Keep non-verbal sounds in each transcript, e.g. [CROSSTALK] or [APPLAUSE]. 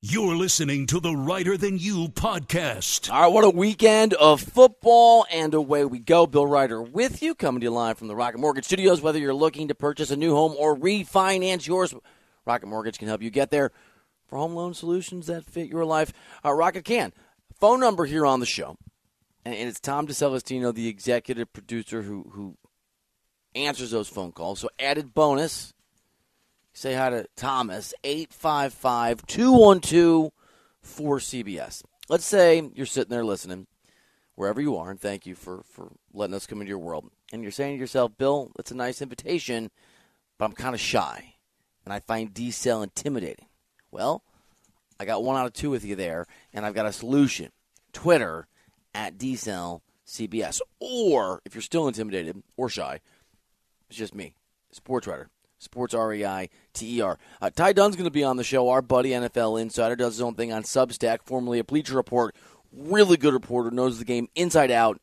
You're listening to the Reiter Than You podcast. All right, what a weekend of football, and away we go. Bill Reiter with you, coming to you live from the Rocket Mortgage Studios. Whether you're looking to purchase a new home or refinance yours, Rocket Mortgage can help you get there for home loan solutions that fit your life. Uh, Rocket can. Phone number here on the show, and, it's Tom DeCelestino, the executive producer who who answers those phone calls. So added bonus Say hi to Thomas, 855 212 4CBS. Let's say you're sitting there listening, wherever you are, and thank you for, for letting us come into your world. And you're saying to yourself, Bill, that's a nice invitation, but I'm kind of shy, and I find D cell intimidating. Well, I got one out of two with you there, and I've got a solution. Twitter at D cell CBS. Or if you're still intimidated or shy, it's just me, sports Reiter Sports R E I T E R. Uh, Ty Dunne's going to be on the show. Our buddy, NFL insider, does his own thing on Substack, formerly a Bleacher Report. Really good reporter, knows the game inside out.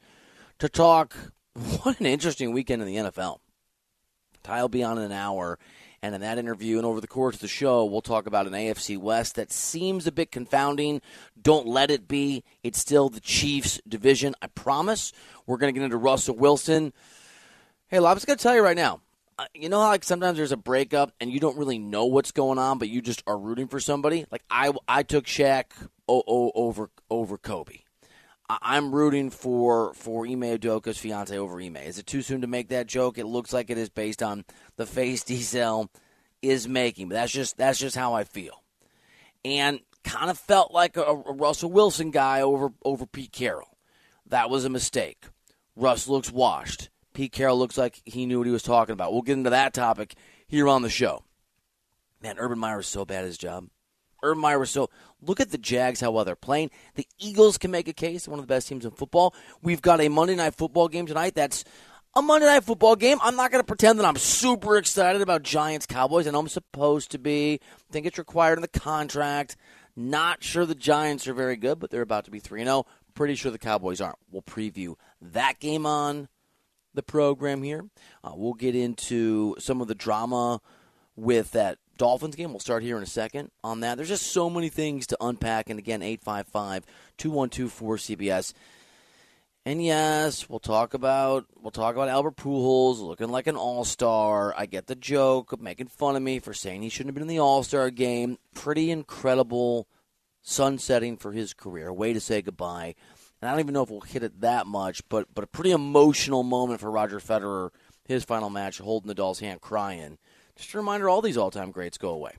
To talk, [LAUGHS] what an interesting weekend in the NFL. Ty will be on in an hour, and in that interview and over the course of the show, we'll talk about an AFC West that seems a bit confounding. Don't let it be. It's still the Chiefs' division. I promise. We're going to get into Russell Wilson. Hey, Lob, I was going to tell you right now you know how like sometimes there's a breakup and you don't really know what's going on, but you just are rooting for somebody. Like I, I took Shaq over over Kobe. I- am rooting for for Ime Udoka's fiance over Ime. Is it too soon to make that joke? It looks like it is based on the face [LAUGHS] Diesel is making, but that's just that's just how I feel. And kind of felt like a, a Russell Wilson guy over over Pete Carroll. That was a mistake. Russ looks washed. Pete Carroll looks like he knew what he was talking about. We'll get into that topic here on the show. Man, Urban Meyer is so bad at his job. Urban Meyer was so. Look at the Jags, how well they're playing. The Eagles can make a case. One of the best teams in football. We've got a Monday night football game tonight. That's a Monday night football game. I'm not going to pretend that I'm super excited about Giants Cowboys. I know I'm supposed to be. I think it's required in the contract. Not sure the Giants are very good, but they're about to be 3 0. Pretty sure the Cowboys aren't. We'll preview that game on the program here. Uh, we'll get into some of the drama with that Dolphins game. We'll start here in a second on that. There's just so many things to unpack. And again, 855 212 cbs And yes, we'll talk about we'll talk about Albert Pujols looking like an all star. I get the joke making fun of me for saying he shouldn't have been in the All Star game. Pretty incredible sunsetting for his career. Way to say goodbye and I don't even know if we'll hit it that much, but but a pretty emotional moment for Roger Federer, his final match, holding Nadal's hand, crying. Just a reminder: all these all-time greats go away.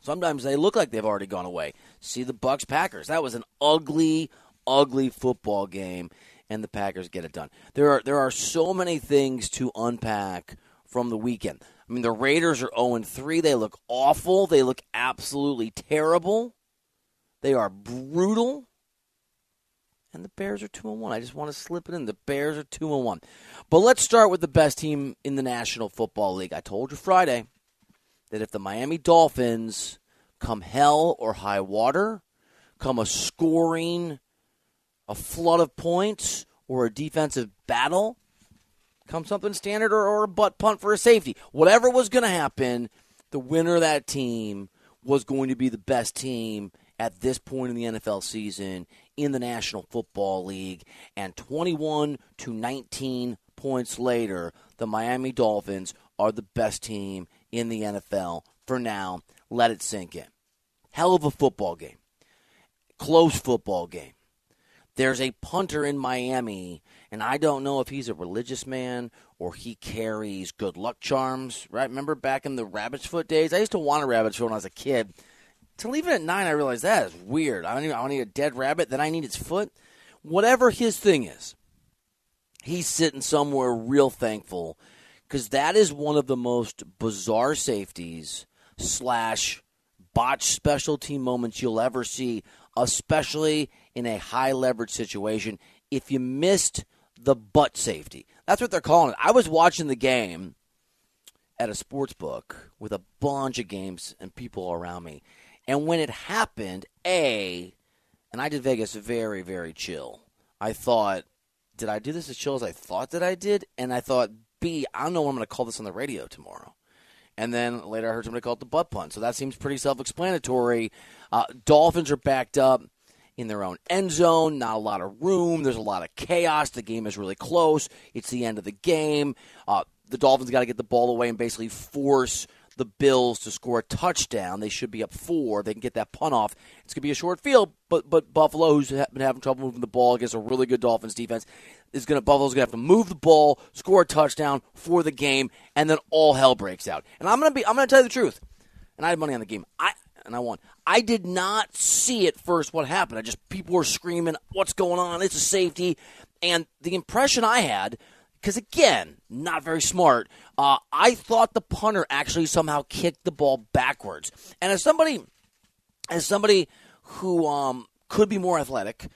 Sometimes they look like they've already gone away. See the Bucks Packers. That was an ugly, ugly football game, and the Packers get it done. There are there are so many things to unpack from the weekend. I mean, the Raiders are 0 3. They look awful. They look absolutely terrible. They are brutal and the Bears are 2 and 1. I just want to slip it in. The Bears are 2 and 1. But let's start with the best team in the National Football League. I told you Friday that if the Miami Dolphins come hell or high water, come a scoring, a flood of points, or a defensive battle, come something standard or, or a butt punt for a safety, whatever was going to happen, the winner of that team was going to be the best team at this point in the NFL season in the National Football League. And 21 to 19 points later, the Miami Dolphins are the best team in the NFL for now. Let it sink in. Hell of a football game. Close football game. There's a punter in Miami, and I don't know if he's a religious man or he carries good luck charms, right? Remember back in the rabbit's foot days? I used to want a rabbit's foot when I was a kid to leave it at nine, I realized that is weird. I don't even, I need a dead rabbit, then I need its foot. Whatever his thing is, he's sitting somewhere real thankful because that is one of the most bizarre safeties slash botch special team moments you'll ever see, especially in a high leverage situation. If you missed the butt safety, that's what they're calling it. I was watching the game at a sports book with a bunch of games and people around me and when it happened, A, and I did Vegas very, very chill. I thought, did I do this as chill as I thought that I did? And I thought, B, I don't know I'm going to call this on the radio tomorrow. And then later I heard somebody call it the butt punt. So that seems pretty self explanatory. Uh, Dolphins are backed up in their own end zone, not a lot of room. There's a lot of chaos. The game is really close. It's the end of the game. Uh, the Dolphins got to get the ball away and basically force the Bills to score a touchdown. They should be up four. They can get that punt off. It's going to be a short field, but but Buffalo, who's been having trouble moving the ball against a really good Dolphins defense, is going to Buffalo's going to have to move the ball, score a touchdown for the game, and then all hell breaks out. And I'm going to be I'm going to tell you the truth. And I had money on the game. I and I won. I did not see at first what happened. I just people were screaming, "What's going on? It's a safety." And the impression I had because again, not very smart. Uh, I thought the punter actually somehow kicked the ball backwards. And as somebody, as somebody who um, could be more athletic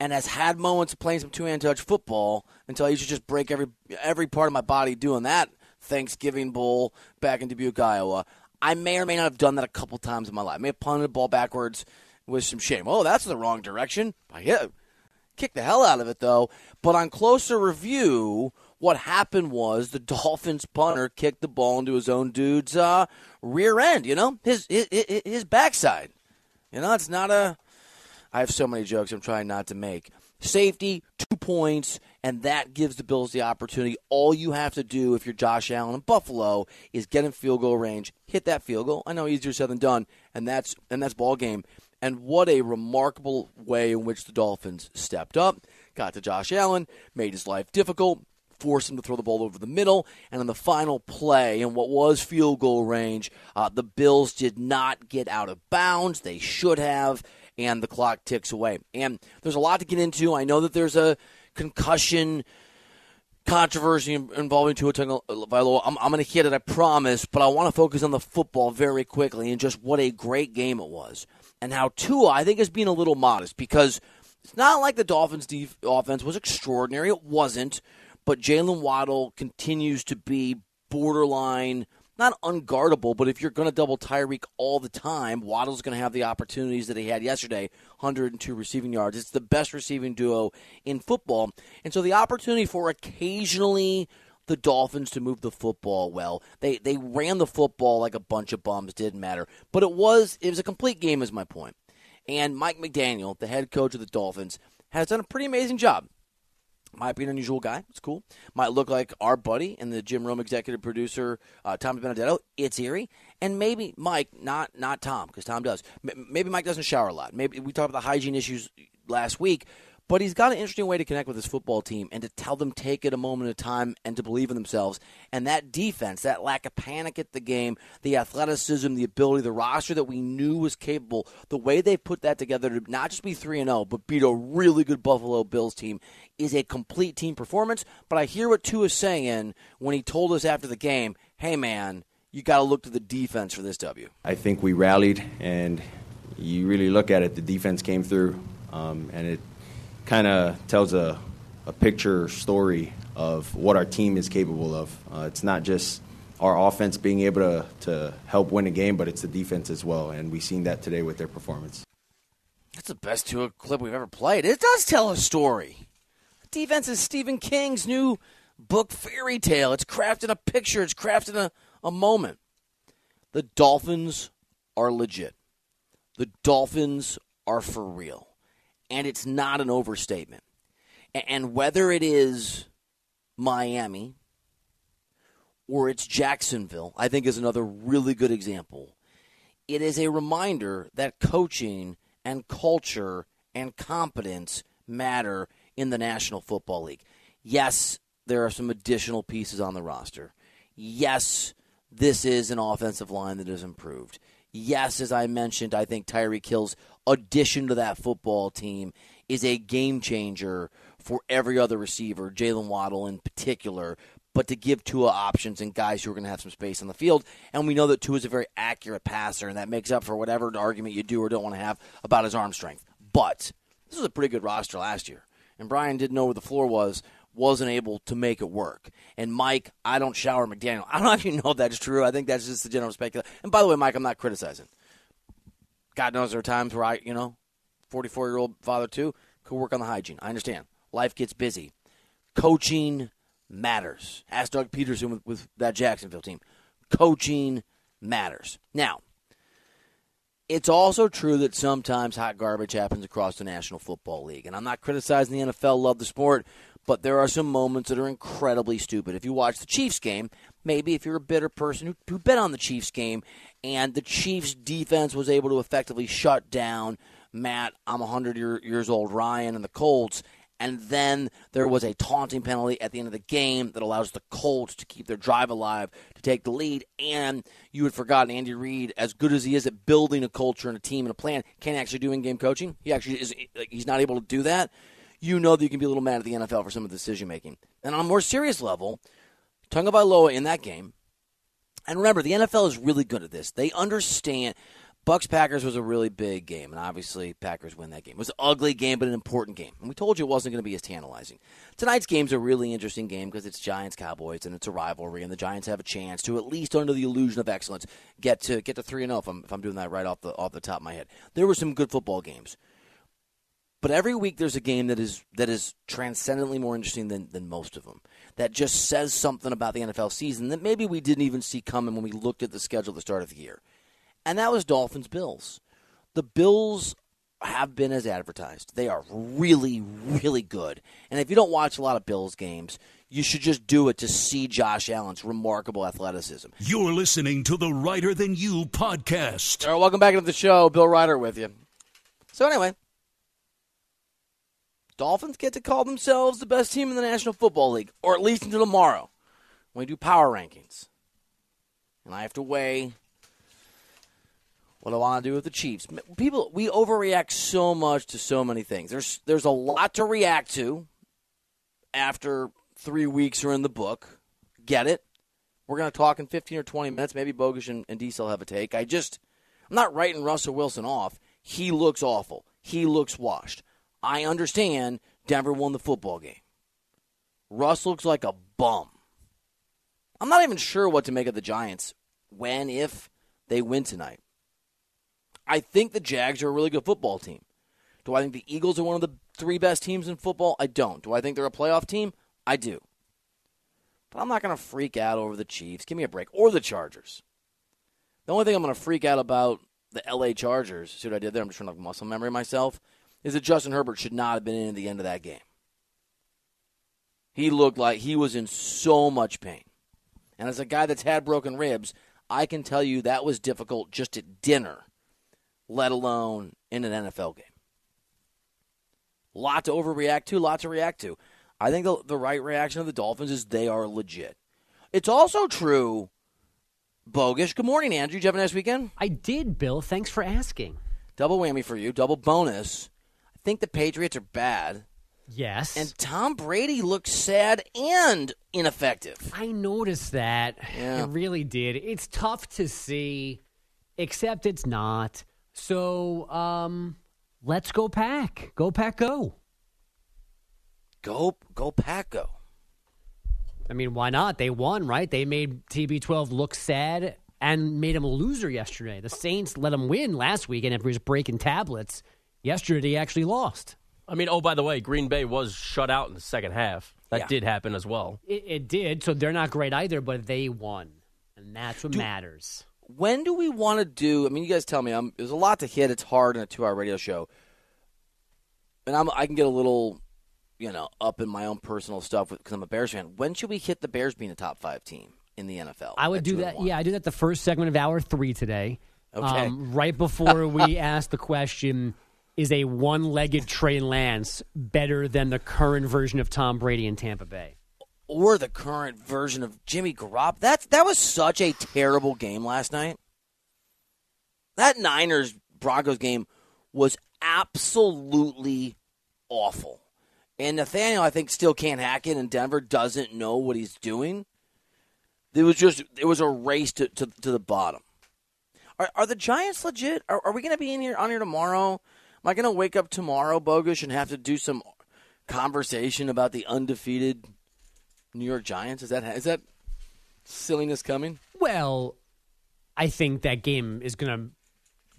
and has had moments of playing some two-hand touch football until I used to just break every every part of my body doing that Thanksgiving Bowl back in Dubuque, Iowa. I may or may not have done that a couple times in my life. I may have punted the ball backwards with some shame. Oh, that's the wrong direction. I hit, kicked the hell out of it though. But on closer review, what happened was the [LAUGHS] Dolphins punter kicked the ball into his own dude's uh, rear end. You know, his, his his backside. You know, it's not a. I have so many jokes I'm trying not to make. Safety, two points, and that gives the Bills the opportunity. All you have to do if you're Josh Allen and Buffalo is get in field goal range, hit that field goal. I know easier said than done, and that's and that's ball game. And what a remarkable way in which the Dolphins stepped up, got to Josh Allen, made his life difficult, forced him to throw the ball over the middle. And on the final play, in what was field goal range, uh, the Bills did not get out of bounds. They should have, and the clock ticks away. And there's a lot to get into. I know that there's a concussion controversy involving Tua Tagovailoa. I'm, I'm going to hit it, I promise, but I want to focus on the football very quickly and just what a great game it was. And how Tua, I think, is being a little modest because it's not like the Dolphins' def- offense was extraordinary. It wasn't but Jaylen Waddle continues to be borderline, not unguardable, but if you're going to double Tyreek all the time, Waddle's going to have the opportunities that he had yesterday 102 receiving yards. It's the best receiving duo in football. And so the opportunity for occasionally the Dolphins to move the football well. They they ran the football like a bunch of bums, didn't matter. But it was it was a complete game is my point. And Mike McDaniel, the head coach of the Dolphins, has done a pretty amazing job might be an unusual guy. It's cool. Might look like our buddy and the Jim Rome executive producer, uh, Tom Benedetto. It's eerie. And maybe Mike, not not Tom, because Tom does. M- maybe Mike doesn't shower a lot. Maybe we talked about the hygiene issues last week. But he's got an interesting way to connect with his football team and to tell them take it a moment at a time and to believe in themselves. And that defense, that lack of panic at the game, the athleticism, the ability, the roster that we knew was capable, the way they put that together to not just be 3 and 0, but beat a really good Buffalo Bills team is a complete team performance. But I hear what Tua is saying when he told us after the game, hey, man, you got to look to the defense for this W. I think we rallied, and you really look at it, the defense came through, um, and it kind of tells a, a picture story of what our team is capable of. Uh, it's not just our offense being able to, to help win a game, but it's the defense as well, and we've seen that today with their performance. That's the best Tua clip we've ever played. It does tell a story. Defense is Stephen King's new book, Fairy Tale. It's crafted a picture, it's crafted a, a moment. The Dolphins are legit. The Dolphins are for real and it's not an overstatement. And whether it is Miami or it's Jacksonville, I think is another really good example. It is a reminder that coaching and culture and competence matter in the National Football League. Yes, there are some additional pieces on the roster. Yes, this is an offensive line that has improved. Yes, as I mentioned, I think Tyreek Hill's addition to that football team is a game changer for every other receiver, Jaylen Waddle in particular, but to give Tua options and guys who are going to have some space on the field. And we know that Tua is a very accurate passer, and that makes up for whatever argument you do or don't want to have about his arm strength. But this was a pretty good roster last year, and Brian didn't know where the floor was, wasn't able to make it work. And Mike, I don't shower McDaniel. [LAUGHS] I don't know if you know if that's true. I think that's just the general speculation. And by the way, Mike, I'm not criticizing. God knows there are times where I, you know, 44 year old father too, could work on the hygiene. I understand. Life gets busy. Coaching matters. Ask Doug Pederson with, with that Jacksonville team. coaching matters. Now, it's also true that sometimes hot garbage happens across the National Football League. And I'm not criticizing the NFL, love the sport, but there are some moments that are incredibly stupid. If you watch the Chiefs game, maybe if you're a bitter person who, who bet on the Chiefs game and the Chiefs defense was able to effectively shut down Matt, I'm 100 year, years old, Ryan, and the Colts. And then there was a taunting penalty at the end of the game that allows the Colts to keep their drive alive to take the lead. And you had forgotten Andy Reid, as good as he is at building a culture and a team and a plan, can't actually do in-game coaching. He actually is. He's not able to do that. You know that you can be a little mad at the NFL for some of the decision making. And on a more serious level, Tagovailoa in that game. And remember, the NFL is really good at this. They understand Bucks Packers was a really big game, and obviously Packers win that game. It was an ugly game, but an important game. And we told you it wasn't going to be as tantalizing. Tonight's game's a really interesting game because it's Giants Cowboys and it's a rivalry, and the Giants have a chance to at least under the illusion of excellence get to get to three and zero. Oh if I'm if I'm doing that right off the off the top of my head, there were some good football games. But every week there's a game that is that is transcendently more interesting than, than most of them. That just says something about the NFL season that maybe we didn't even see coming when we looked at the schedule at the start of the year and that was Dolphins Bills. The Bills have been as advertised. They are really, really good. And if you don't watch a lot of Bills games, you should just do it to see Josh Allen's remarkable athleticism. You're listening to the Reiter Than You podcast. All right, welcome back to the show. Bill Reiter with you. So, anyway, Dolphins get to call themselves the best team in the National Football League, or at least until tomorrow when we do power rankings. And I have to weigh what I want to do with the Chiefs. People, we overreact so much to so many things. There's there's a lot to react to after three weeks are in the book. Get it? We're going to talk in 15 or 20 minutes. Maybe Bogus and, and Diesel have a take. I just, I'm not writing Russell Wilson off. He looks awful. He looks washed. I understand Denver won the football game. Russ looks like a bum. I'm not even sure what to make of the Giants when, if they win tonight. I think the Jags are a really good football team. Do I think the Eagles are one of the three best teams in football? I don't. Do I think they're a playoff team? I do. But I'm not going to freak out over the Chiefs. Give me a break. Or the Chargers. The only thing I'm going to freak out about the LA Chargers, see what I did there? I'm just trying to muscle memory myself, is that Justin Herbert should not have been in at the end of that game. He looked like he was in so much pain. And as a guy that's had broken ribs, I can tell you that was difficult just at dinner let alone in an NFL game. Lot to overreact to, lot to react to. I think the, the right reaction of the Dolphins is they are legit. It's also true, bogus. Good morning, Andrew. Did you have a nice weekend? I did, Bill. Thanks for asking. Double whammy for you, double bonus. Think the Patriots are bad. Yes. And Tom Brady looks sad and ineffective. I noticed that. Yeah. It really did. It's tough to see, except it's not. So um, let's go pack. Go pack go. Go go pack go. I mean, why not? They won, right? They made TB12 look sad and made him a loser yesterday. The Saints let him win last week, and if he was breaking tablets, yesterday he actually lost. I mean, oh, by the way, Green Bay was shut out in the second half. That Yeah. did happen as well. It, it did, so they're not great either, but they won, and that's what matters. when do we want to do? I mean, you guys tell me. I'm, there's a lot to hit. It's hard in a two-hour radio show, and I'm, I can get a little, you know, up in my own personal stuff because I'm a Bears fan. When should we hit the Bears being a top five team in the NFL? I would do that. Yeah, I do that the first segment of hour three today. Okay. Um, right before we [LAUGHS] ask the question, is a one-legged Trey Lance better than the current version of Tom Brady in Tampa Bay? or the current version of Jimmy Garoppolo. That's that was such a terrible game last night. That Niners Broncos game was absolutely awful. And Nathaniel, I think, still can't hack it, and Denver doesn't know what he's doing. It was just it was a race to, to, to the bottom. Are, are the Giants legit? Are, are we going to be in here on here tomorrow? Am I going to wake up tomorrow, Bogus, and have to do some conversation about the undefeated New York Giants? Is that is that silliness coming? Well, I think that game is going to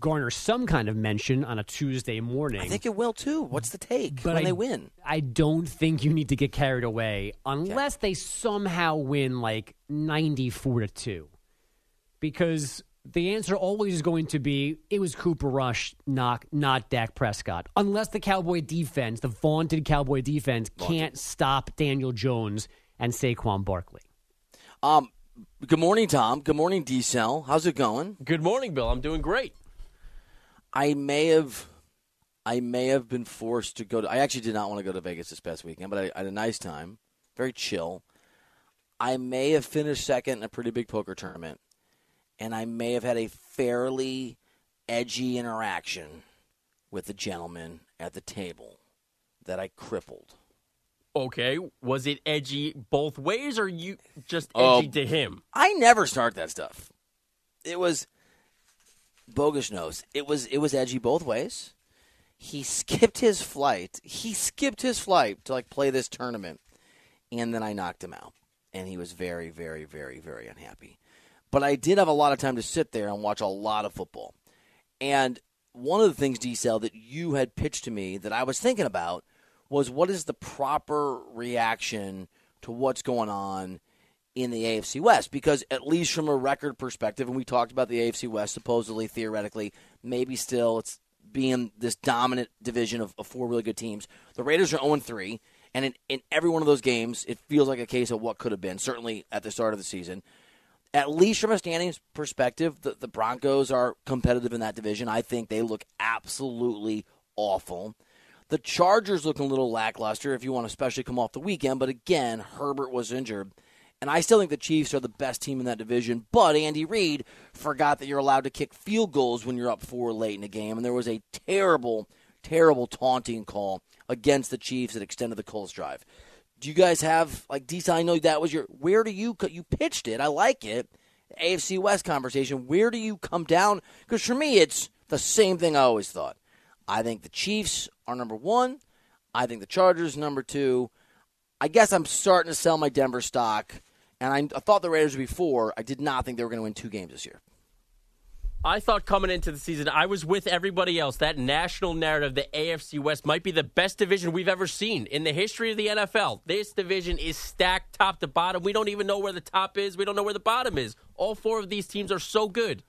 garner some kind of mention on a Tuesday morning. I think it will too. What's the take but when I, they win? I don't think you need to get carried away unless they somehow win like 94 to 2. because the answer always is going to be it was Cooper Rush, not not Dak Prescott. Unless the Cowboy defense, the vaunted Cowboy defense, can't stop Daniel Jones and Saquon Barkley. Um, good morning, Tom. Good morning, D Cell. How's it going? Good morning, Bill. I'm doing great. I may have, I may have been forced to go to. I actually did not want to go to Vegas this past weekend, but I, I had a nice time, very chill. I may have finished second in a pretty big poker tournament, and I may have had a fairly edgy interaction with the gentleman at the table that I crippled. Okay, was it edgy both ways, or you just Oh. edgy to him? I never start that stuff. It was bogus nose. It was it was edgy both ways. He skipped his flight. He skipped his flight to like play this tournament, and then I knocked him out, and he was very, very, very, very unhappy. But I did have a lot of time to sit there and watch a lot of football. And one of the things, D Cell, that you had pitched to me that I was thinking about was what is the proper reaction to what's going on in the AFC West? Because at least from a record perspective, and we talked about the AFC West, supposedly, theoretically, maybe still it's being this dominant division of, of four really good teams. The Raiders are 0 3, and in, in every one of those games, it feels like a case of what could have been, certainly at the start of the season at least from a standings perspective, the, the Broncos are competitive in that division. I think they look absolutely awful. The Chargers look a little lackluster if you want to especially come off the weekend, but again, Herbert was injured. And I still think the Chiefs are the best team in that division, but Andy Reid forgot that you're allowed to kick field goals when you're up four late in a game, and there was a terrible, terrible taunting call against the Chiefs that extended the Colts drive do you guys have like DC? I know that was your. Where do you you pitched it? I like it. AFC West conversation. Where do you come down? Because for me, it's the same thing I always thought. I think the Chiefs are number one. I think the Chargers number two. I guess I'm starting to sell my Denver stock, and I, I thought the Raiders would be four. I did not think they were going to win two games this year. I thought coming into the season, I was with everybody else. That national narrative, the AFC West might be the best division we've ever seen in the history of the NFL. This division is stacked top to bottom. We don't even know where the top is. We don't know where the bottom is. All four of these teams are so good.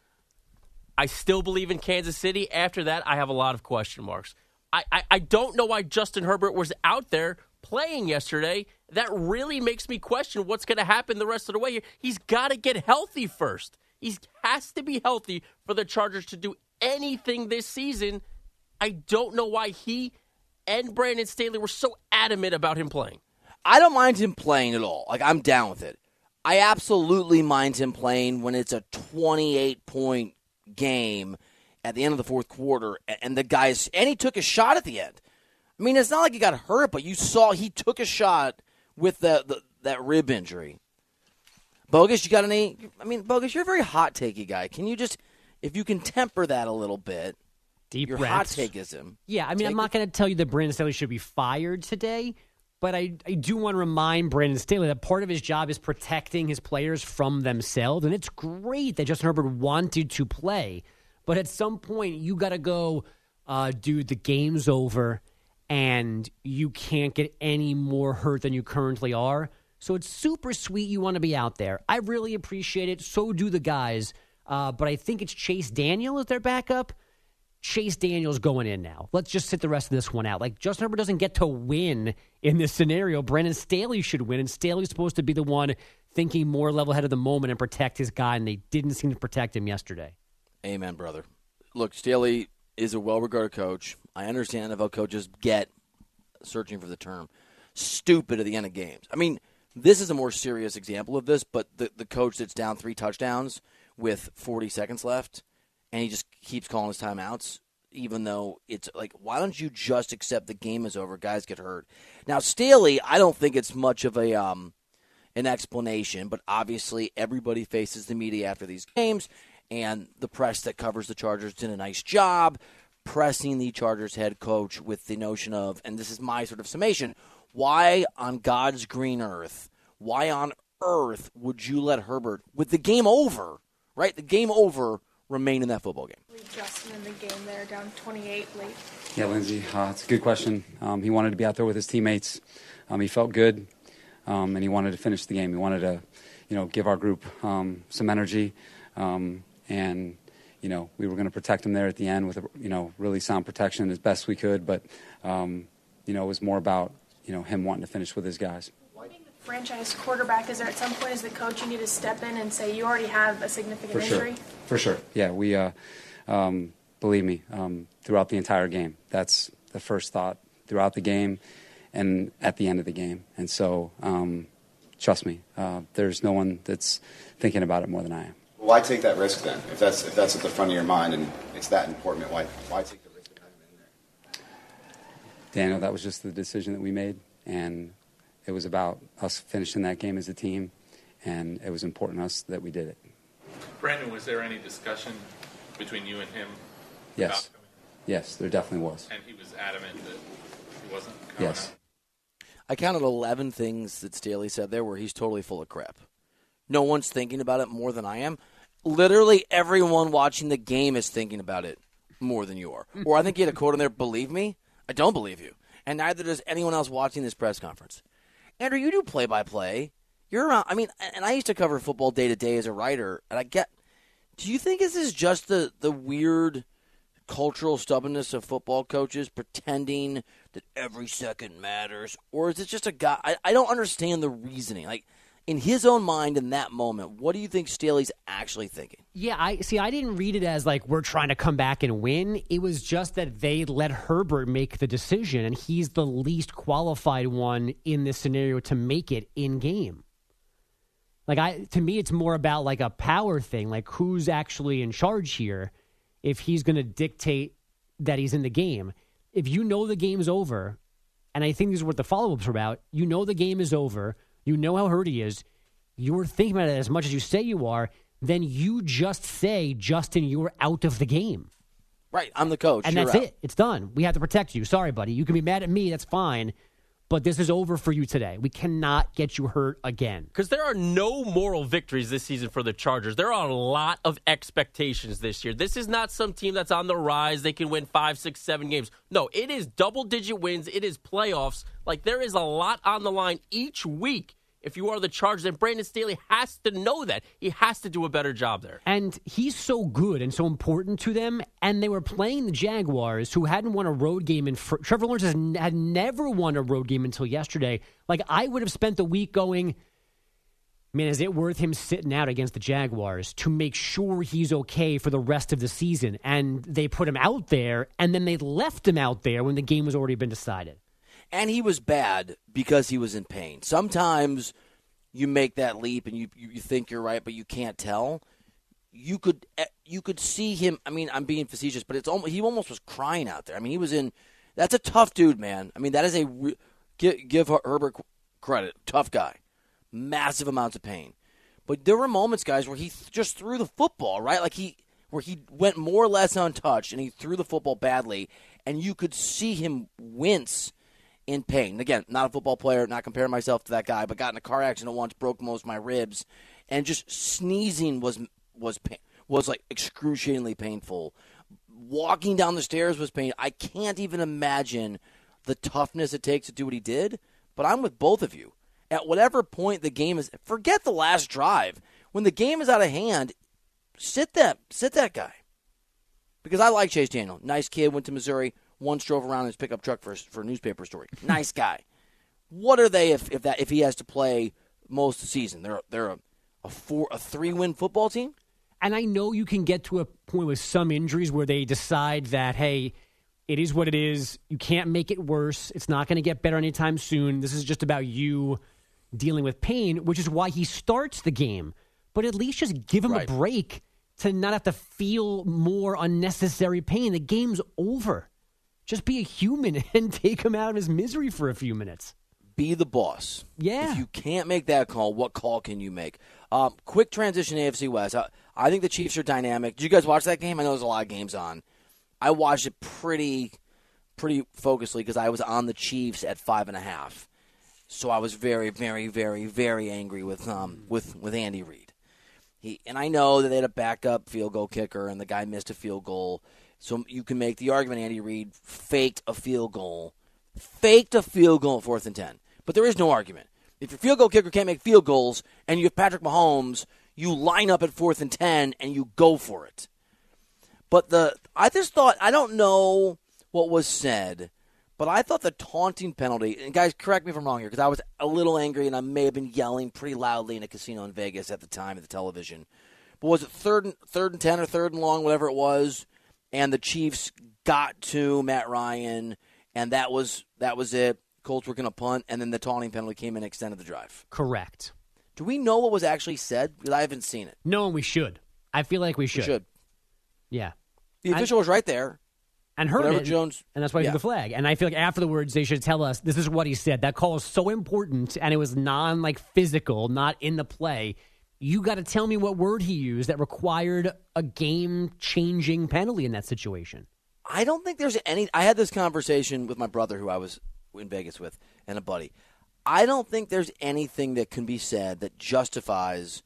I still believe in Kansas City. After that, I have a lot of question marks. I, I, I don't know why Justin Herbert was out there playing yesterday. That really makes me question what's going to happen the rest of the way. He's got to get healthy first. He has to be healthy for the Chargers to do anything this season. I don't know why he and Brandon Staley were so adamant about him playing. I don't mind him playing at all. Like I'm down with it. I absolutely mind him playing when it's a 28 point game at the end of the fourth quarter, and the guys and he took a shot at the end. I mean, it's not like he got hurt, but you saw he took a shot with the, the that rib injury. Bogus, you got any? I mean, Bogus, you're a very hot takey guy. Can you just, if you can temper that a little bit, Deep your breaths. hot take is him. Yeah, I mean, I'm not going to tell you that Brandon Staley should be fired today, but I, I do want to remind Brandon Staley that part of his job is protecting his players from themselves. And it's great that Justin Herbert wanted to play, but at some point, you got to go, uh, dude, the game's over, and you can't get any more hurt than you currently are. So it's super sweet you want to be out there. I really appreciate it. So do the guys. Uh, but I think it's Chase Daniel as their backup. Chase Daniels going in now. Let's just sit the rest of this one out. Like Justin Herbert doesn't get to win in this scenario. Brandon Staley should win, and Staley's supposed to be the one thinking more level head of the moment and protect his guy, and they didn't seem to protect him yesterday. Amen, brother. Look, Staley is a well-regarded coach. I understand NFL coaches get searching for the term stupid at the end of games. I mean, this is a more serious example of this, but the the coach that's down three touchdowns with 40 seconds left, and he just keeps calling his timeouts, even though it's like, why don't you just accept the game is over? Guys get hurt. Now, Staley, I don't think it's much of a um, an explanation, but obviously everybody faces the media after these games, and the press that covers the Chargers did a nice job pressing the Chargers head coach with the notion of, and this is my sort of summation, why on God's green earth, why on earth would you let Herbert, with the game over, right? The game over, remain in that football game? Leave Justin in the game there, down 28 late. Yeah, Lindsay, uh, it's a good question. Um, he wanted to be out there with his teammates. Um, he felt good, um, and he wanted to finish the game. He wanted to, you know, give our group um, some energy. um, and you know we were going to protect him there at the end with you know really sound protection as best we could. But um, you know it was more about you know him wanting to finish with his guys. Why the franchise quarterback, is there at some point as the coach you need to step in and say you already have a significant For injury? sure. For sure. Yeah, we uh, um, believe me um, throughout the entire game. That's the first thought throughout the game and at the end of the game. And so, um, trust me, uh, there's no one that's thinking about it more than I am. Why take that risk then? If that's if that's at the front of your mind and it's that important, why why take the risk of having him in there? Daniel, that was just the decision that we made, and it was about us finishing that game as a team, and it was important to us that we did it. Brandon, was there any discussion between you and him? Yes. about coming Yes, there definitely was. And he was adamant that he wasn't coming Yes. out? I counted 11 things that Staley said there where he's totally full of crap. No one's thinking about it more than I am. Literally everyone watching the game is thinking about it more than you are. Or I think he had a quote in there, believe me? I don't believe you. And neither does anyone else watching this press conference. Andrew, you do play by play. You're around. I mean, and I used to cover football day to day as a writer, and I get. Do you think this is just the, the weird cultural stubbornness of football coaches pretending that every second matters, or is it just a guy? I, I don't understand the reasoning. Like in his own mind, in that moment, what do you think Staley's actually thinking? Yeah, I see. I didn't read it as like we're trying to come back and win. It was just that they let Herbert make the decision, and he's the least qualified one in this scenario to make it in game. Like I, to me, it's more about like a power thing. Like who's actually in charge here? If he's going to dictate that he's in the game, if you know the game's over, and I think this is what the follow ups are about. You know the game is over. You know how hurt he is. You're thinking about it as much as you say you are. Then you just say, Justin, you're out of the game. Right, I'm the coach, and you're that's out. it. It's done. We have to protect you. Sorry, buddy. You can be mad at me. That's fine. But this is over for you today. We cannot get you hurt again. Because there are no moral victories this season for the Chargers. There are a lot of expectations this year. This is not some team that's on the rise. They can win five, six, seven games. No, it is double digit wins. It is playoffs. Like there is a lot on the line each week. If you are the Chargers, and Brandon Staley has to know that. He has to do a better job there. And he's so good and so important to them. And they were playing the Jaguars, who hadn't won a road game in. Fr- Trevor Lawrence has, n- had never won a road game until yesterday. Like I would have spent the week going, man, is it worth him sitting out against the Jaguars to make sure he's okay for the rest of the season? And they put him out there, and then they left him out there when the game was already been decided. And he was bad because he was in pain. Sometimes you make that leap and you you, think you're right, but you can't tell. You could eh, you could see him. I mean, I'm being facetious, but it's almost he almost was crying out there. I mean, he was in. That's a tough dude, man. I mean, that is a give, give Herbert credit. Tough guy, massive amounts of pain. But there were moments, guys, where he th- just threw the football right, like he where he went more or less untouched and he threw the football badly, and you could see him wince in pain. Again, not a football player, not comparing myself to that guy, but got in a car accident once, broke most of my ribs, and just sneezing was was pain, was like excruciatingly painful. Walking down the stairs was pain. I can't even imagine the toughness it takes to do what he did. But I'm with both of you. At whatever point the game is, forget the last drive. When the game is out of hand, sit that sit that guy. Because I like Chase Daniel, nice kid, went to Missouri, once drove around in his pickup truck for for a newspaper story. [LAUGHS] Nice guy. What are they if, if that if he has to play most of the season? They're they're a, a four a three win football team. And I know you can get to a point with some injuries where they decide that, hey, it is what it is. You can't make it worse. It's not going to get better anytime soon. This is just about you dealing with pain, which is why he starts the game. But at least just give him Right. a break to not have to feel more unnecessary pain. The game's over. Just be a human [LAUGHS] and take him out of his misery for a few minutes. Be the boss. Yeah. If you can't make that call, what call can you make? Um, quick transition AFC West. I, I think the Chiefs are dynamic. Did you guys watch that game? I know there's a lot of games on. I watched it pretty, pretty focusedly because I was on the Chiefs at five and a half. So I was very, very, very, very angry with um with with Andy Reid. He and I know that they had a backup field goal kicker, and the guy missed a field goal. So you can make the argument Andy Reid faked a field goal, faked a field goal fourth and ten. But there is no argument. If your field goal kicker can't make field goals, and you have Patrick Mahomes, you line up at fourth and 10 and you go for it. But the I just thought I don't know what was said, but I thought the taunting penalty. And guys, correct me if I'm wrong here, because I was a little angry and I may have been yelling pretty loudly in a casino in Vegas at the time of the television. But was it third and third and ten or third and long, whatever it was, and the Chiefs got to Matt Ryan, and that was that was it. Colts were going to punt, and then the taunting penalty came and extended the drive. Correct. Do we know what was actually said? Because I haven't seen it. No, and we should. I feel like we should. We should. Yeah. The official was right there. And heard Whatever it, Jones- and that's why he yeah. threw the flag. And I feel like afterwards they should tell us this is what he said. That call is so important, and it was non like physical, not in the play. You got to tell me what word he used that required a game changing penalty in that situation. I don't think there's any. I had this conversation with my brother, who I was in Vegas with, and a buddy. I don't think there's anything that can be said that justifies.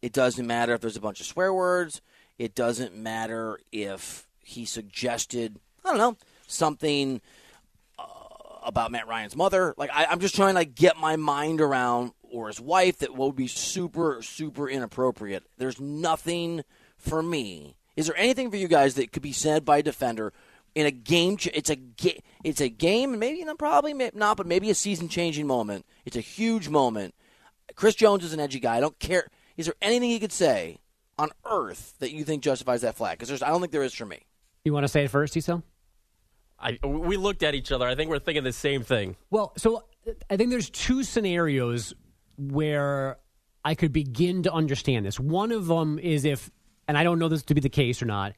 It doesn't matter if there's a bunch of swear words. It doesn't matter if he suggested. I don't know something uh, about Matt Ryan's mother. Like I, I'm just trying to like, get my mind around, or his wife, that would be super, super inappropriate. There's nothing for me. Is there anything for you guys that could be said by a defender in a game? It's a ga- it's a game, maybe not, probably not, but maybe a season changing moment. It's a huge moment. Chris Jones is an edgy guy. I don't care. Is there anything he could say on earth that you think justifies that flag? Because I don't think there is for me. You want to say it first, Cecil? I, we looked at each other. I think we're thinking the same thing. Well, so I think there's two scenarios where I could begin to understand this. One of them is if, and I don't know this to be the case or not,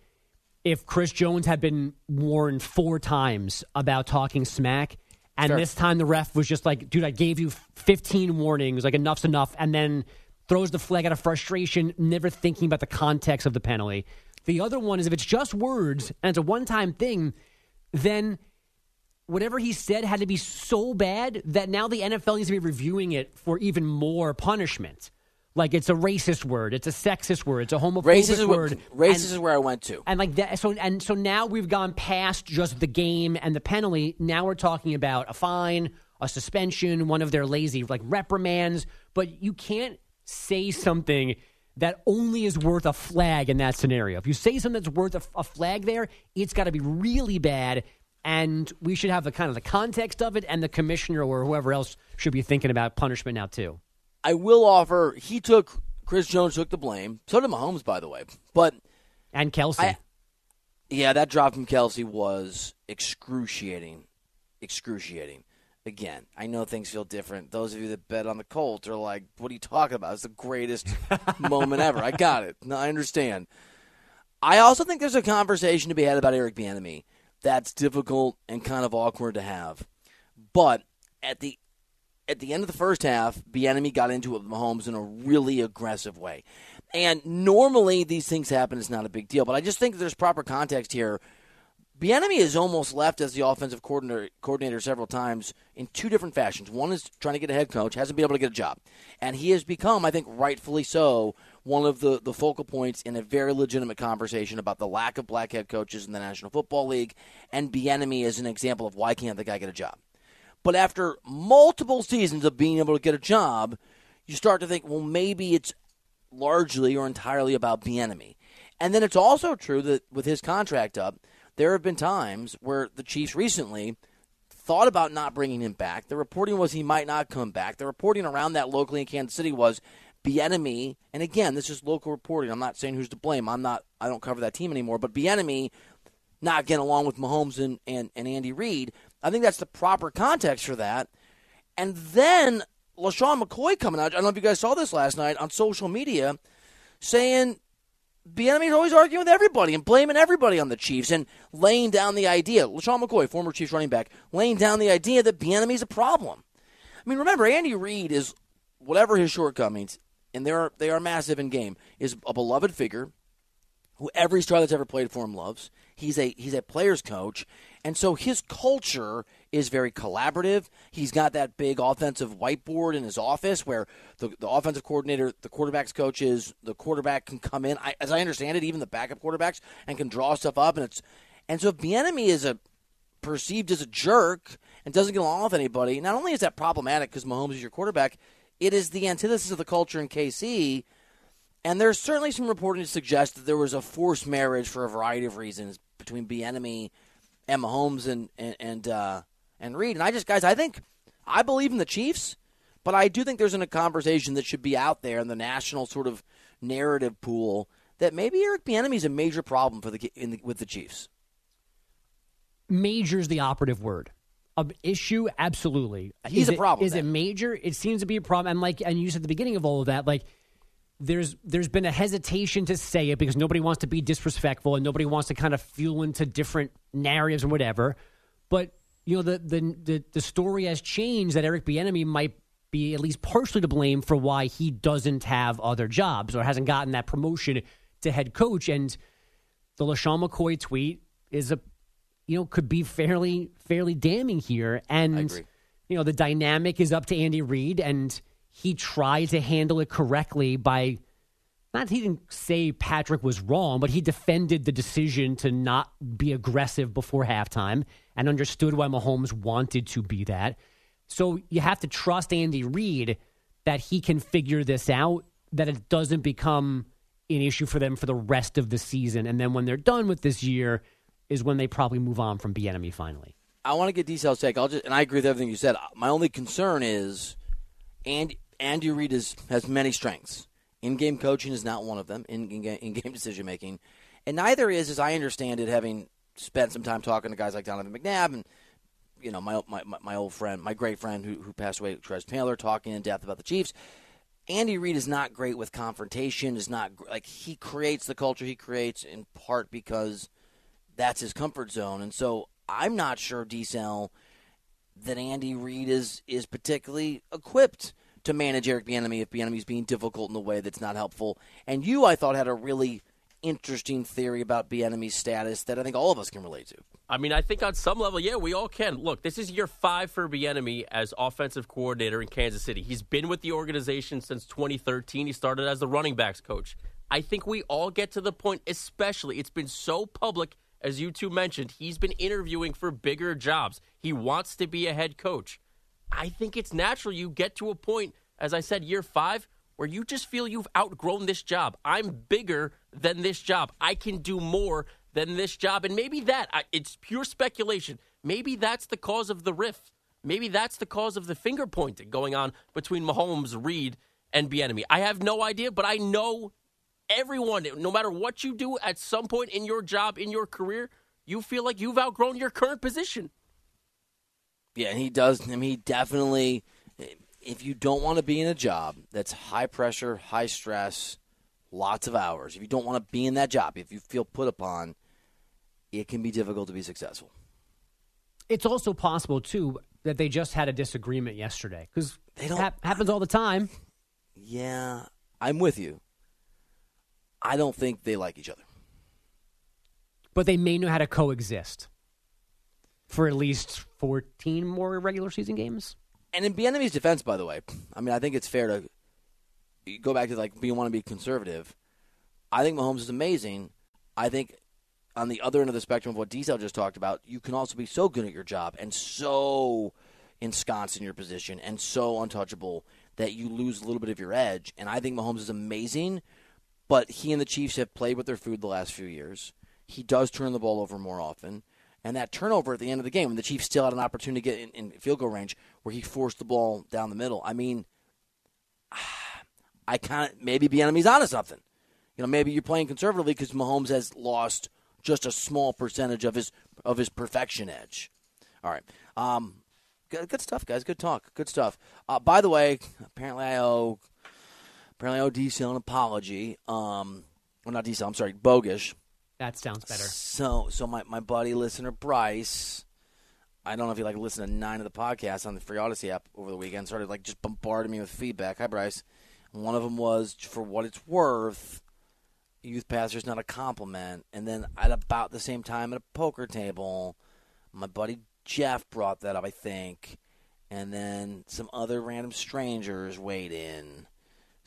if Chris Jones had been warned four times about talking smack, and Sure. this time the ref was just like, dude, I gave you 15 warnings, like enough's enough, and then throws the flag out of frustration, never thinking about the context of the penalty. The other one is if it's just words and it's a one time thing, then whatever he said had to be so bad that now the NFL needs to be reviewing it for even more punishment. Like it's a racist word, it's a sexist word, it's a homophobic Racist where, word. racist and, is where I went to. and like that. So and so now we've gone past just the game and the penalty. Now we're talking about a fine, a suspension, one of their lazy like reprimands. But you can't say something that only is worth a flag in that scenario. If you say something that's worth a, a flag there, it's got to be really bad. And we should have the kind of the context of it, and the commissioner or whoever else should be thinking about punishment now too. I will offer he took Chris Jones took the blame. So did Mahomes, by the way. But And Kelce, I, yeah, that drop from Kelce was excruciating, excruciating. Again, I know things feel different. Those of you that bet on the Colts are like, "What are you talking about? It's the greatest [LAUGHS] moment ever." I got it. No, I understand. I also think there's a conversation to be had about Eric Bieniemy that's difficult and kind of awkward to have. But at the at the end of the first half, Bieniemy got into it with Mahomes in a really aggressive way. And normally these things happen; it's not a big deal. But I just think there's proper context here. Bieniemy has almost left as the offensive coordinator, coordinator several times in two different fashions. One is trying to get a head coach, hasn't been able to get a job, and he has become, I think, rightfully so, one of the, the focal points in a very legitimate conversation about the lack of black head coaches in the National Football League. And Bieniemy is an example of why can't the guy get a job. But after multiple seasons of being able to get a job, you start to think, well, maybe it's largely or entirely about Bieniemy. And then it's also true that with his contract up, there have been times where the Chiefs recently thought about not bringing him back. The reporting was he might not come back. The reporting around that locally in Kansas City was Bieniemy, and again, this is local reporting. I'm not saying who's to blame. I'm not. I don't cover that team anymore. But Bieniemy not getting along with Mahomes and, and, and Andy Reid. I think that's the proper context for that. And then LeSean McCoy coming out. I don't know if you guys saw this last night on social media saying Bieniemy's always arguing with everybody and blaming everybody on the Chiefs and laying down the idea. LeSean McCoy, former Chiefs running back, laying down the idea that Bieniemy's a problem. I mean, remember, Andy Reid is, whatever his shortcomings, and they are, they are massive in game, is a beloved figure who every star that's ever played for him loves. He's a he's a player's coach, and so his culture is very collaborative. He's got that big offensive whiteboard in his office where the, the offensive coordinator, the quarterbacks coach is the quarterback can come in. I, as I understand it, even the backup quarterbacks and can draw stuff up, and it's and so if the enemy is a perceived as a jerk and doesn't get along with anybody, not only is that problematic because Mahomes is your quarterback, it is the antithesis of the culture in KC. And there's certainly some reporting to suggest that there was a forced marriage for a variety of reasons between Bieniemy and Mahomes and and and, uh, and Reid. And I just, guys, I think I believe in the Chiefs, but I do think there's a conversation that should be out there in the national sort of narrative pool that maybe Eric Bieniemy is a major problem for the, in the with the Chiefs. Major is the operative word. An issue, absolutely. He's is a it- problem, Is it major? It seems to be a problem. And like, and you said at the beginning of all of that, like, there's there's been a hesitation to say it because nobody wants to be disrespectful and nobody wants to kind of fuel into different narratives and whatever. But you know, the the the, the story has changed that Eric Bieniemy might be at least partially to blame for why he doesn't have other jobs or hasn't gotten that promotion to head coach. And the LeSean McCoy tweet is a you know could be fairly fairly damning here. And you know the dynamic is up to Andy Reid and he tried to handle it correctly by not he didn't say Patrick was wrong but he defended the decision to not be aggressive before halftime and understood why Mahomes wanted to be that. So you have to trust Andy Reid that he can figure this out that it doesn't become an issue for them for the rest of the season. And then when they're done with this year is when they probably move on from Bieniemy finally. I want to get details take. I'll just and I agree with everything you said. My only concern is, and Andy Reid is, has many strengths. In-game coaching is not one of them. In in, in game [LAUGHS] decision making, and neither is, as I understand it, having spent some time talking to guys like Donovan McNabb and you know my my, my old friend, my great friend who who passed away, Trez Taylor, talking in depth about the Chiefs. Andy Reid is not great with confrontation. Is not like he creates the culture he creates in part because that's his comfort zone. And so I'm not sure, D that Andy Reid is is particularly equipped to manage Eric Bieniemy if Bieniemy's being difficult in a way that's not helpful. And you, I thought, had a really interesting theory about Bieniemy's status that I think all of us can relate to. I mean, I think on some level, yeah, we all can. Look, this is year five for Bieniemy as offensive coordinator in Kansas City. He's been with the organization since 2013. He started as the running backs coach. I think we all get to the point, especially it's been so public, as you two mentioned. He's been interviewing for bigger jobs. He wants to be a head coach. I think it's natural you get to a point, as I said, year five, where you just feel you've outgrown this job. I'm bigger than this job. I can do more than this job. And maybe that, it's pure speculation. Maybe that's the cause of the rift. Maybe that's the cause of the finger pointing going on between Mahomes, Reid, and Bieniemy. I have no idea, but I know everyone, no matter what you do at some point in your job, in your career, you feel like you've outgrown your current position. Yeah, and he does. I mean, he definitely. If you don't want to be in a job that's high pressure, high stress, lots of hours, if you don't want to be in that job, if you feel put upon, it can be difficult to be successful. It's also possible too that they just had a disagreement yesterday because They it don't- hap- happens all the time. Yeah, I'm with you. I don't think they like each other. But they may know how to coexist for at least fourteen more regular season games. And in Bieniemy's defense, by the way, I mean I think it's fair to go back to like you want to be conservative. I think Mahomes is amazing. I think on the other end of the spectrum of what Diesel just talked about, you can also be so good at your job and so ensconced in your position and so untouchable that you lose a little bit of your edge. And I think Mahomes is amazing, but he and the Chiefs have played with their food the last few years. He does turn the ball over more often. And that turnover at the end of the game, when the Chiefs still had an opportunity to get in, in field goal range, where he forced the ball down the middle. I mean, [SIGHS] I kind of maybe Bieniemy's onto something. You know, maybe you're playing conservatively because Mahomes has lost just a small percentage of his of his perfection edge. All right, um, good, good stuff, guys. Good talk. Good stuff. Uh, by the way, apparently I owe apparently I owe DC an apology. Um, well, not DC. I'm sorry, Bogish. That sounds better. So, so my, my buddy listener Bryce, I don't know if you like listen to nine of the podcasts on the Free Odyssey app over the weekend. Started like just bombarding me with feedback. Hi, Bryce. And one of them was for what it's worth. Youth pastor is not a compliment. And then at about the same time at a poker table, my buddy Jeff brought that up, I think. And then some other random strangers weighed in.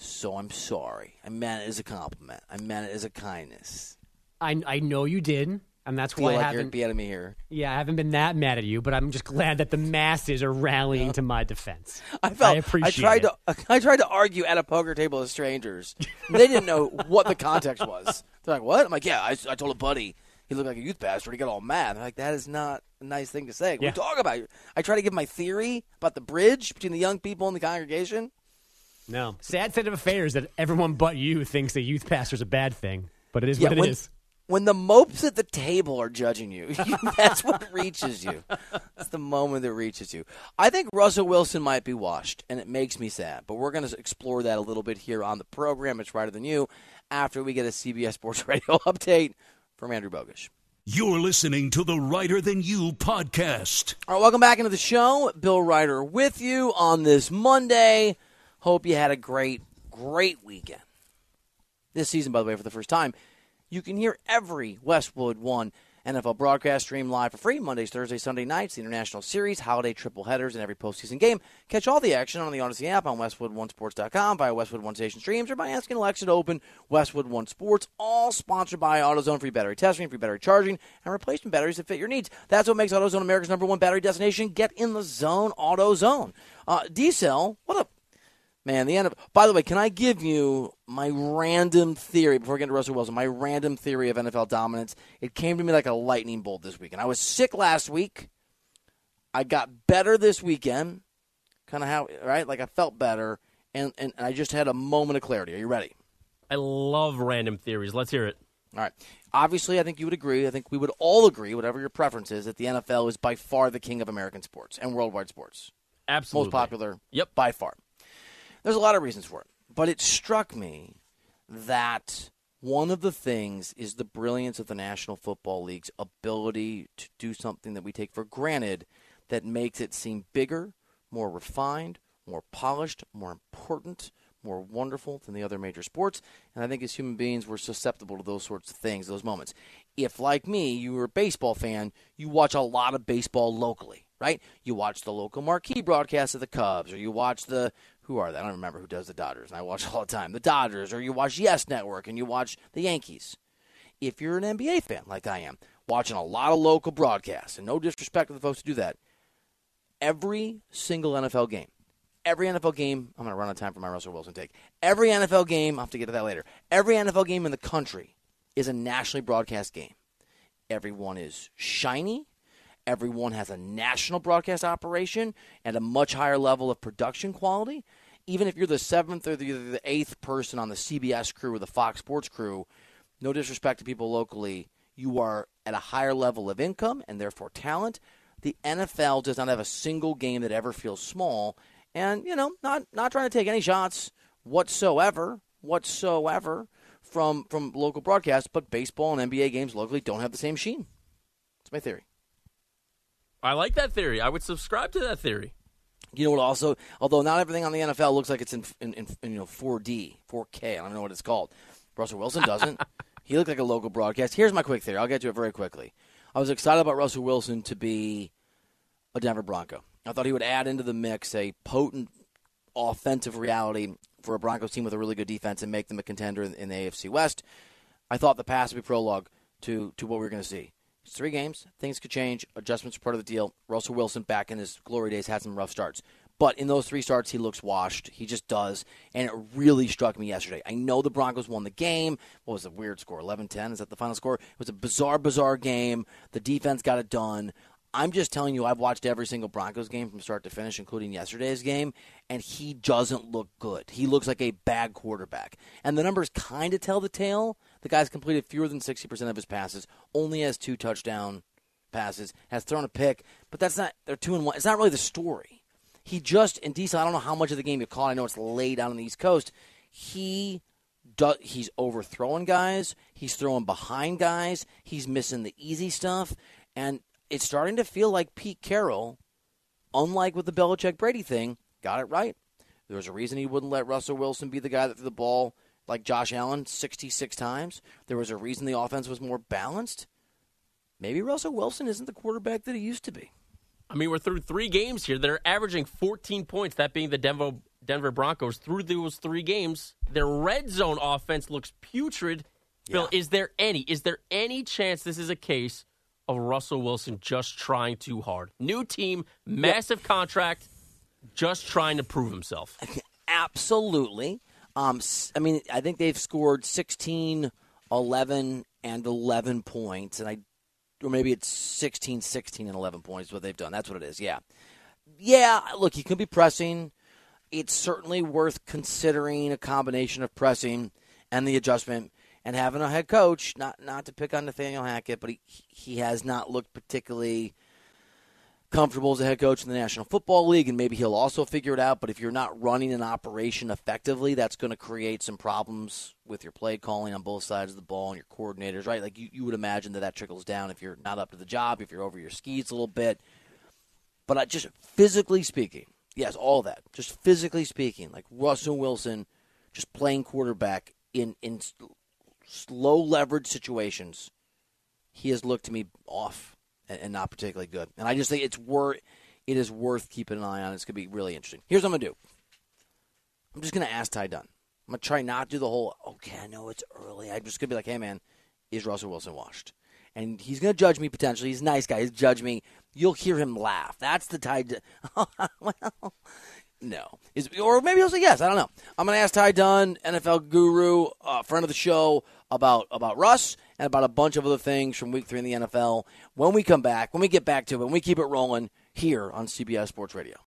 So I'm sorry. I meant it as a compliment. I meant it as a kindness. I I know you did. And that's feel why I like you're haven't. beating me here. Yeah, I haven't been that mad at you, but I'm just glad that the masses are rallying to my defense. I felt I appreciate tried it. to uh, I tried to argue at a poker table with strangers. they didn't know what the context was. They're like, "What?" I'm like, "Yeah, I, I told a buddy he looked like a youth pastor. He got all mad." They're like, "That is not a nice thing to say." Yeah. you talking about? I try to give my theory about the bridge between the young people and the congregation. No, sad state of affairs that everyone but you thinks a youth pastor is a bad thing, but it is Yeah, what it when, is. when the mopes at the table are judging you, [LAUGHS] that's what reaches you. That's the moment that reaches you. I think Russell Wilson might be washed, and it makes me sad. But we're going to explore that a little bit here on the program. It's Reiter Than You after we get a CBS Sports [LAUGHS] Radio update from Andrew Bogish. You're listening to the Reiter Than You podcast. All right, welcome back into the show. Bill Reiter with you on this Monday. Hope you had a great, great weekend. This season, by the way, for the first time, you can hear every Westwood One NFL broadcast stream live for free Mondays, Thursdays, Sunday nights, the international series, holiday triple headers, and every postseason game. Catch all the action on the Odyssey app on WestwoodOneSports.com via Westwood One Station streams or by asking Alexa to open Westwood One Sports. All sponsored by AutoZone. Free battery testing, free battery charging, and replacement batteries that fit your needs. That's what makes AutoZone America's number one battery destination. Get in the zone, AutoZone. Uh, D-Cell, what a Man, the end of. By the way, can I give you my random theory before I get to Russell Wilson? My random theory of NFL dominance. It came to me like a lightning bolt this week, and I was sick last week. I got better this weekend, kind of how right, like I felt better, and, and and I just had a moment of clarity. Are you ready? I love random theories. Let's hear it. All right. Obviously, I think you would agree. I think we would all agree, whatever your preference is, that the NFL is by far the king of American sports and worldwide sports. Absolutely. Most popular, Yep. by far. There's a lot of reasons for it, but it struck me that one of the things is the brilliance of the National Football League's ability to do something that we take for granted that makes it seem bigger, more refined, more polished, more important, more wonderful than the other major sports. And I think as human beings, we're susceptible to those sorts of things, those moments. If, like me, you were a baseball fan, you watch a lot of baseball locally, right? You watch the local marquee broadcast of the Cubs, or you watch the who are they? I don't remember who does the Dodgers, and I watch [LAUGHS] all the time. The Dodgers, or you watch Yes Network, and you watch the Yankees. If you're an NBA fan, like I am, watching a lot of local broadcasts, and no disrespect to the folks who do that, every single NFL game, every NFL game, I'm going to run out of time for my Russell Wilson take. Every NFL game, I'll have to get to that later. Every NFL game in the country is a nationally broadcast game. Everyone is shiny. Everyone has a national broadcast operation and a much higher level of production quality. Even if you're the seventh or the, the eighth person on the CBS crew or the Fox Sports crew, no disrespect to people locally, you are at a higher level of income and therefore talent. The NFL does not have a single game that ever feels small, and you know, not not trying to take any shots whatsoever, whatsoever from from local broadcasts, but baseball and NBA games locally don't have the same sheen. That's my theory. I like that theory. I would subscribe to that theory. You know what? Also, although not everything on the NFL looks like it's in, in, in, in you know 4D, 4K. I don't know what it's called. Russell Wilson doesn't. [LAUGHS] he looked like a local broadcast. Here's my quick theory. I'll get to it very quickly. I was excited about Russell Wilson to be a Denver Bronco. I thought he would add into the mix a potent offensive reality for a Broncos team with a really good defense and make them a contender in, in the AFC West. I thought the pass would be prologue to, to what we were going to see. It's three games. Things could change. Adjustments are part of the deal. Russell Wilson, back in his glory days, had some rough starts. But in those three starts, he looks washed. He just does. And it really struck me yesterday. I know the Broncos won the game. What was the weird score? 11 10? Is that the final score? It was a bizarre, bizarre game. The defense got it done. I'm just telling you, I've watched every single Broncos game from start to finish, including yesterday's game, and he doesn't look good. He looks like a bad quarterback. And the numbers kind of tell the tale. The guy's completed fewer than 60% of his passes, only has two touchdown passes, has thrown a pick, but that's not, they're two and one. It's not really the story. He just, in Diesel, I don't know how much of the game you caught. I know it's late out on the East Coast. He does, he's overthrowing guys. He's throwing behind guys. He's missing the easy stuff. And it's starting to feel like Pete Carroll, unlike with the Belichick Brady thing, got it right. There was a reason he wouldn't let Russell Wilson be the guy that threw the ball like Josh Allen 66 times. There was a reason the offense was more balanced. Maybe Russell Wilson isn't the quarterback that he used to be. I mean, we're through three games here that are averaging 14 points, that being the Denver, Denver Broncos. Through those three games, their red zone offense looks putrid Bill, is there any is there any chance this is a case of Russell Wilson just trying too hard? New team, massive contract, just trying to prove himself. [LAUGHS] Absolutely. Um, I mean, I think they've scored 16, 11, and 11 points. And I, or maybe it's 16, 16, and 11 points, what they've done. That's what it is. Yeah. Yeah. Look, he could be pressing. It's certainly worth considering a combination of pressing and the adjustment and having a head coach, not, not to pick on Nathaniel Hackett, but he, he has not looked particularly comfortable as a head coach in the National Football League, and maybe he'll also figure it out. But if you're not running an operation effectively, that's going to create some problems with your play calling on both sides of the ball and your coordinators, right? Like you, you would imagine that that trickles down if you're not up to the job, if you're over your skis a little bit. But I, just physically speaking, yes, all that. Just physically speaking, like Russell Wilson, just playing quarterback in in s- low leverage situations, he has looked to me off and, and not particularly good. And I just think it's worth it is worth keeping an eye on. It's going to be really interesting. Here's what I'm going to do. I'm just going to ask Ty Dunne. I'm going to try not to do the whole, okay, I know it's early. I'm just going to be like, hey, man, is Russell Wilson washed? And he's going to judge me potentially. He's a nice guy. He's judge me. You'll hear him laugh. That's the Ty Dunne. [LAUGHS] well, no. Is, or maybe he'll say yes. I don't know. I'm going to ask Ty Dunne, NFL guru, uh, friend of the show, about, about Russ and about a bunch of other things from week three in the NFL when we come back, when we get back to it, when we keep it rolling here on CBS Sports Radio.